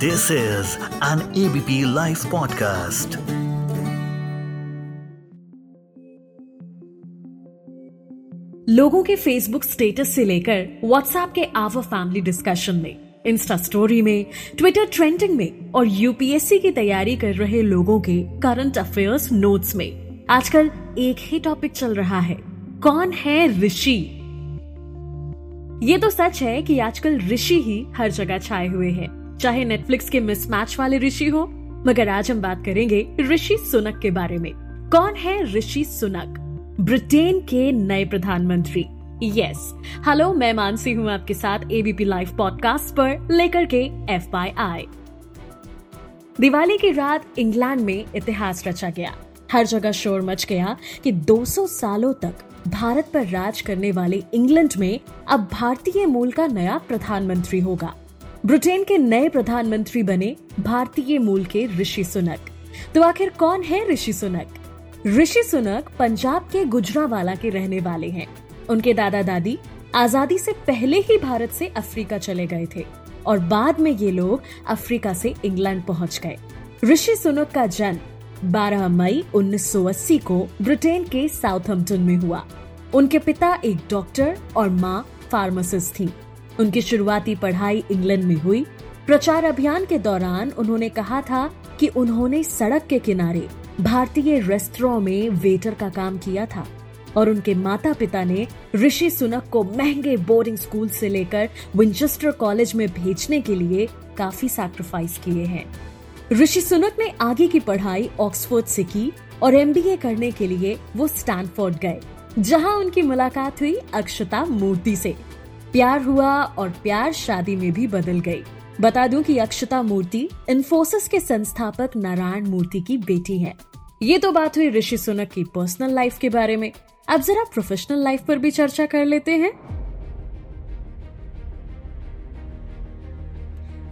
This is an ABP Life podcast. लोगों के Facebook status से लेकर व्हाट्सएप के आवर फैमिली डिस्कशन में इंस्टा स्टोरी में ट्विटर ट्रेंडिंग में और यूपीएससी की तैयारी कर रहे लोगों के करंट अफेयर्स नोट्स में, आजकल एक ही टॉपिक चल रहा है, कौन है ऋषि ये तो सच है कि आजकल ऋषि ही हर जगह छाए हुए हैं चाहे नेटफ्लिक्स के मिसमैच वाले ऋषि हो, मगर आज हम बात करेंगे ऋषि सुनक के बारे में। कौन है ऋषि सुनक? ब्रिटेन के नए प्रधानमंत्री। यस हेलो मैं मानसी हूँ आपके साथ एबीपी लाइव पॉडकास्ट पर, लेकर के एफ़ आई दिवाली की रात इंग्लैंड में इतिहास रचा गया। हर जगह शोर मच गया कि 200 सालों तक भारत पर राज करने वाले इंग्लैंड में अब भारतीय मूल का नया प्रधानमंत्री होगा। ब्रिटेन के नए प्रधानमंत्री बने भारतीय मूल के ऋषि सुनक। तो आखिर कौन है ऋषि सुनक? ऋषि सुनक पंजाब के गुजरावाला के रहने वाले हैं। उनके दादा दादी आज़ादी से पहले ही भारत से अफ्रीका चले गए थे और बाद में ये लोग अफ्रीका से इंग्लैंड पहुँच गए। ऋषि सुनक का जन्म 12 मई 1980 को ब्रिटेन के साउथहम्पटन में हुआ। उनके पिता एक डॉक्टर और माँ फार्मासिस्ट थी। उनकी शुरुआती पढ़ाई इंग्लैंड में हुई। प्रचार अभियान के दौरान उन्होंने कहा था कि उन्होंने सड़क के किनारे भारतीय रेस्टोरों में वेटर का काम किया था और उनके माता पिता ने ऋषि सुनक को महँगे बोर्डिंग स्कूल से लेकर विंचेस्टर कॉलेज में भेजने के लिए काफ़ी सैक्रिफाइस किए हैं। ऋषि सुनक ने आगे की पढ़ाई ऑक्सफोर्ड से की और एमबीए करने के लिए वो स्टैनफोर्ड गए, जहाँ उनकी मुलाकात हुई अक्षता मूर्ति से। प्यार हुआ और प्यार शादी में भी बदल गई। बता दूँ कि अक्षता मूर्ति इन्फोसिस के संस्थापक नारायण मूर्ति की बेटी है। ये तो बात हुई ऋषि सुनक की पर्सनल लाइफ के बारे में। अब जरा प्रोफेशनल लाइफ पर भी चर्चा कर लेते हैं।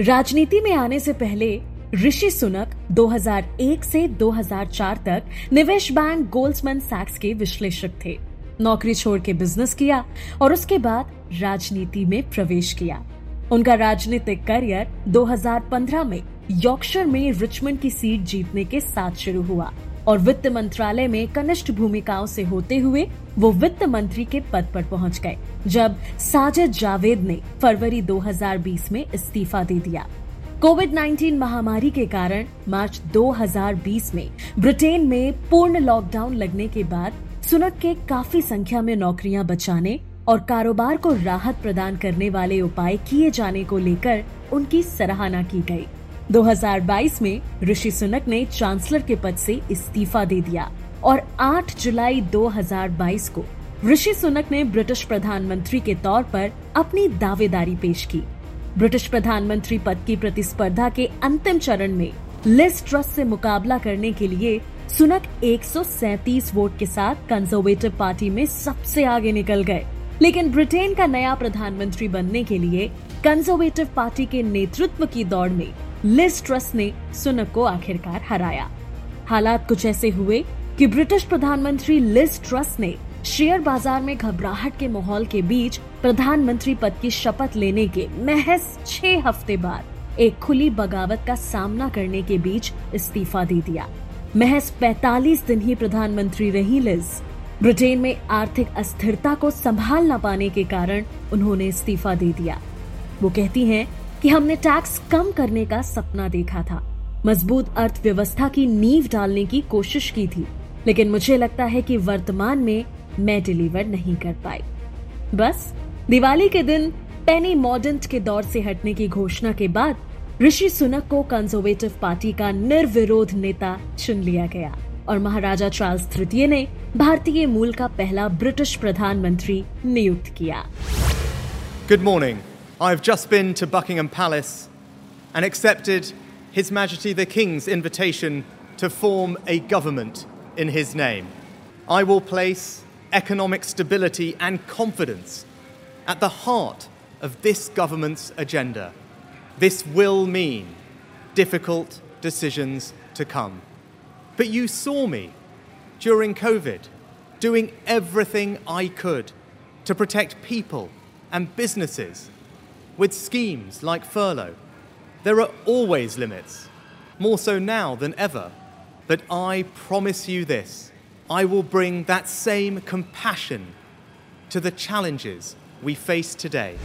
राजनीति में आने से पहले ऋषि सुनक 2001 से 2004 तक निवेश बैंक गोल्डमैन सैक्स के विश्लेषक थे। नौकरी छोड़ के बिज़नेस किया और उसके बाद राजनीति में प्रवेश किया। उनका राजनीतिक करियर 2015 में यॉर्कशर में रिचमंड की सीट जीतने के साथ शुरू हुआ और वित्त मंत्रालय में कनिष्ठ भूमिकाओं से होते हुए वो वित्त मंत्री के पद पर पहुँच गए, जब साजिद जावेद ने फरवरी 2020 में इस्तीफा दे दिया। कोविड 19 महामारी के कारण मार्च 2020 में ब्रिटेन में पूर्ण लॉकडाउन लगने के बाद सुनक के काफ़ी संख्या में नौकरियाँ बचाने और कारोबार को राहत प्रदान करने वाले उपाय किए जाने को लेकर उनकी सराहना की गई। 2022 में ऋषि सुनक ने चांसलर के पद से इस्तीफा दे दिया और 8 जुलाई 2022 को ऋषि सुनक ने ब्रिटिश प्रधानमंत्री के तौर पर अपनी दावेदारी पेश की। ब्रिटिश प्रधानमंत्री पद की प्रतिस्पर्धा के अंतिम चरण में लिस्ट ट्रस्ट से मुकाबला करने के लिए सुनक 137 वोट के साथ कंजर्वेटिव पार्टी में सबसे आगे निकल गए। लेकिन ब्रिटेन का नया प्रधानमंत्री बनने के लिए कंजर्वेटिव पार्टी के नेतृत्व की दौड़ में लिस ट्रस्ट ने सुनक को आखिरकार हराया। हालात कुछ ऐसे हुए कि ब्रिटिश प्रधानमंत्री लिस ट्रस्ट ने शेयर बाज़ार में घबराहट के माहौल के बीच प्रधानमंत्री पद की शपथ लेने के महज छह हफ़्ते बाद एक खुली बगावत का सामना करने के बीच इस्तीफा दे दिया। महज 45 दिन ही प्रधानमंत्री रही लिज। ब्रिटेन में आर्थिक अस्थिरता को संभाल न पाने के कारण उन्होंने इस्तीफा दे दिया। वो कहती हैं कि हमने टैक्स कम करने का सपना देखा था। मज़बूत अर्थव्यवस्था की नींव डालने की कोशिश की थी, लेकिन मुझे लगता है कि वर्तमान में मैं डिलीवर नहीं कर पाई। बस, दिवाली के दिन पेनी मॉडर्न के दौर से हटने की घोषणा के बाद ऋषि सुनक को कंजर्वेटिव पार्टी का निर्विरोध नेता चुन लिया गया और महाराजा चार्ल्स तृतीय ने भारतीय मूल का पहला ब्रिटिश प्रधानमंत्री नियुक्त किया Good morning. I've just been to Buckingham Palace and accepted His Majesty the King's invitation to form a government in his name. I will place economic stability and confidence at the heart of this government's agenda. This will mean difficult decisions to come. But you saw me during COVID doing everything I could to protect people and businesses with schemes like furlough, There are always limits, more so now than ever. But I promise you this I will bring that same compassion to the challenges we face today.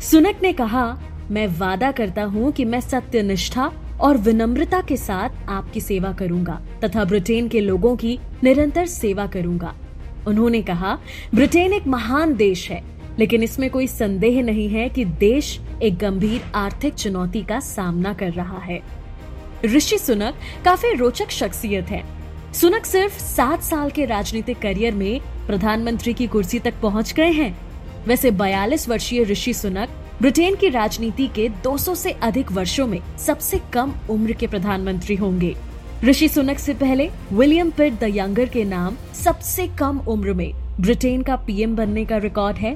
Sunak ने कहा मैं वादा करता हूँ कि मैं सत्यनिष्ठा और विनम्रता के साथ आपकी सेवा करूँगा तथा ब्रिटेन के लोगों की निरंतर सेवा करूँगा। उन्होंने कहा, ब्रिटेन एक महान देश है, लेकिन इसमें कोई संदेह नहीं है कि देश एक गंभीर आर्थिक चुनौती का सामना कर रहा है। ऋषि सुनक काफ़ी रोचक शख्सियत है। सुनक सिर्फ़ सात साल के राजनीतिक करियर में प्रधानमंत्री की कुर्सी तक पहुँच गए हैं। वैसे 42 वर्षीय ऋषि सुनक ब्रिटेन की राजनीति के 200 से अधिक वर्षों में सबसे कम उम्र के प्रधानमंत्री होंगे। ऋषि सुनक से पहले विलियम पिट द यंगर के नाम सबसे कम उम्र में ब्रिटेन का पीएम बनने का रिकॉर्ड है।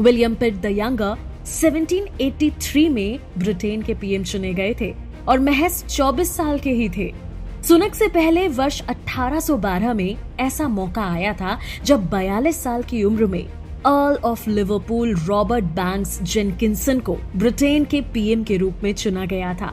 विलियम पिट द यंगर 1783 में ब्रिटेन के पीएम चुने गए थे और महज 24 साल के ही थे। सुनक से पहले वर्ष 1812 में ऐसा मौका आया था जब 42 साल की उम्र में Earl of Liverpool Robert Banks Jenkinson को ब्रिटेन के पीएम के रूप में चुना गया था।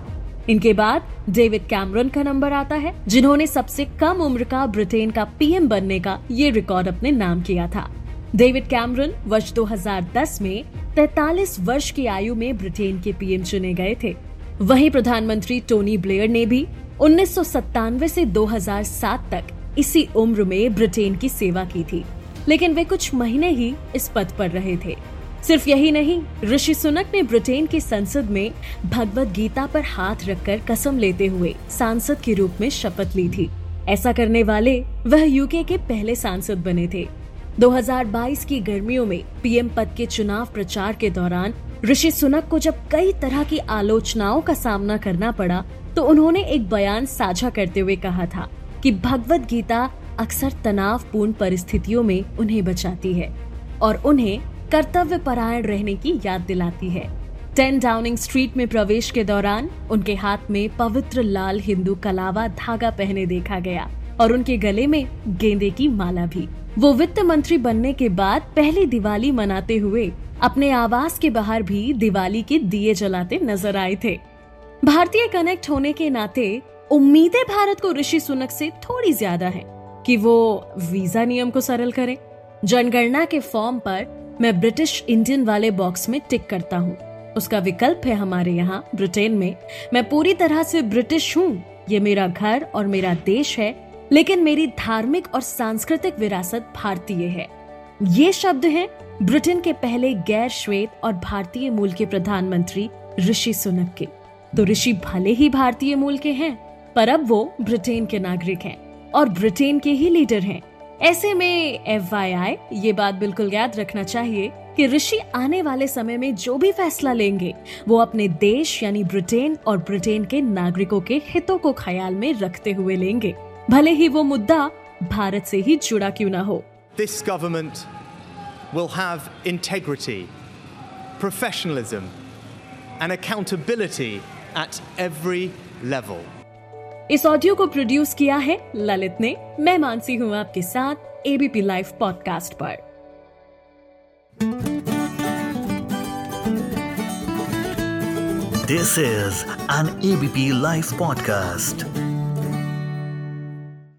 इनके बाद डेविड कैमरन का नंबर आता है, जिन्होंने सबसे कम उम्र का ब्रिटेन का पीएम बनने का ये रिकॉर्ड अपने नाम किया था। डेविड कैमरन वर्ष 2010 में 43 वर्ष की आयु में ब्रिटेन के पीएम चुने गए थे। वहीं प्रधानमंत्री टोनी ब्लेयर ने भी उन्नीस से 2007 तक इसी उम्र में ब्रिटेन की सेवा की थी। लेकिन वे कुछ महीने ही इस पद पर रहे थे। सिर्फ़ यही नहीं, ऋषि सुनक ने ब्रिटेन की संसद में भगवत गीता पर हाथ रखकर कसम लेते हुए सांसद के रूप में शपथ ली थी। ऐसा करने वाले वह यूके के पहले सांसद बने थे। 2022 की गर्मियों में पीएम पद के चुनाव प्रचार के दौरान ऋषि सुनक को जब कई तरह की आलोचनाओं का सामना करना पड़ा तो उन्होंने एक बयान साझा करते हुए कहा था कि भगवत गीता अक्सर तनावपूर्ण परिस्थितियों में उन्हें बचाती है और उन्हें कर्तव्य परायण रहने की याद दिलाती है। टेन डाउनिंग स्ट्रीट में प्रवेश के दौरान उनके हाथ में पवित्र लाल हिंदू कलावा धागा पहने देखा गया और उनके गले में गेंदे की माला भी। वो वित्त मंत्री बनने के बाद पहली दिवाली मनाते हुए अपने आवास के बाहर भी दिवाली के दिए जलाते नज़र आए थे। भारतीय कनेक्ट होने के नाते उम्मीदें भारत को ऋषि सुनक से थोड़ी ज़्यादा हैं। कि वो वीज़ा नियम को सरल करें। जनगणना के फॉर्म पर मैं ब्रिटिश इंडियन वाले बॉक्स में टिक करता हूँ। उसका विकल्प है हमारे यहाँ, ब्रिटेन में। मैं पूरी तरह से ब्रिटिश हूँ। ये मेरा घर और मेरा देश है, लेकिन मेरी धार्मिक और सांस्कृतिक विरासत भारतीय है। ये शब्द हैं ब्रिटेन के पहले गैर श्वेत और भारतीय मूल के प्रधानमंत्री ऋषि सुनक के। तो ऋषि भले ही भारतीय मूल के हैं, पर अब वो ब्रिटेन के नागरिक हैं। और ब्रिटेन के ही लीडर हैं। ऐसे में एफ़ ये बात बिल्कुल याद रखना चाहिए कि ऋषि आने वाले समय में जो भी फैसला लेंगे वो अपने देश यानी ब्रिटेन और ब्रिटेन के नागरिकों के हितों को ख्याल में रखते हुए लेंगे। भले ही वो मुद्दा भारत से ही जुड़ा क्यों ना हो। This government will have integrity, professionalism and accountability at every level. इस ऑडियो को प्रोड्यूस किया है ललित ने। मैं मानसी हूँ आपके साथ एबीपी लाइव पॉडकास्ट पर। This is an ABP live podcast